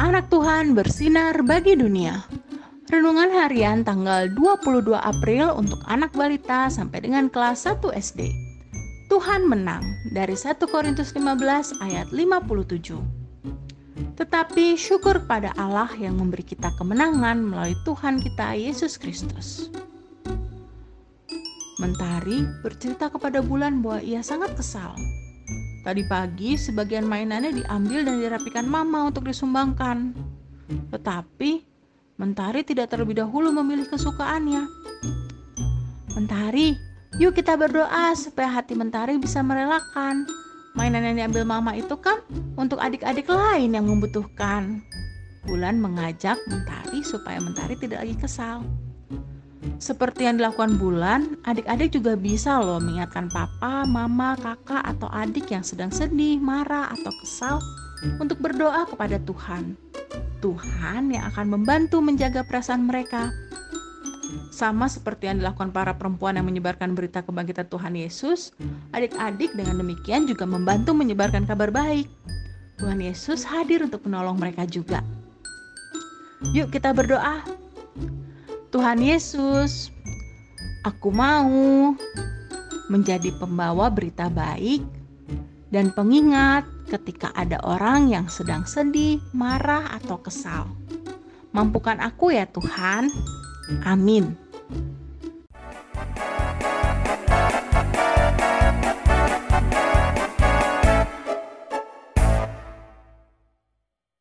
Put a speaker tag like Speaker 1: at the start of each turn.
Speaker 1: Anak Tuhan bersinar bagi dunia. Renungan harian tanggal 22 April untuk anak balita sampai dengan kelas 1 SD. Tuhan menang dari 1 Korintus 15 ayat 57. Tetapi syukur pada Allah yang memberi kita kemenangan melalui Tuhan kita Yesus Kristus. Mentari bercerita kepada bulan bahwa ia sangat kesal Tadi pagi sebagian mainannya diambil dan dirapikan mama untuk disumbangkan. Tetapi Mentari tidak terlebih dahulu memilih kesukaannya. Mentari, yuk kita berdoa supaya hati Mentari bisa merelakan. Mainan yang diambil mama itu kan untuk adik-adik lain yang membutuhkan. Bulan mengajak Mentari supaya Mentari tidak lagi kesal. Seperti yang dilakukan Bulan, adik-adik juga bisa loh mengingatkan papa, mama, kakak, atau adik yang sedang sedih, marah, atau kesal untuk berdoa kepada Tuhan. Tuhan yang akan membantu menjaga perasaan mereka. Sama seperti yang dilakukan para perempuan yang menyebarkan berita kebangkitan Tuhan Yesus, adik-adik dengan demikian juga membantu menyebarkan kabar baik. Tuhan Yesus hadir untuk menolong mereka juga. Yuk kita berdoa. Tuhan Yesus, aku mau menjadi pembawa berita baik dan pengingat ketika ada orang yang sedang sedih, marah, atau kesal. Mampukan aku ya Tuhan. Amin.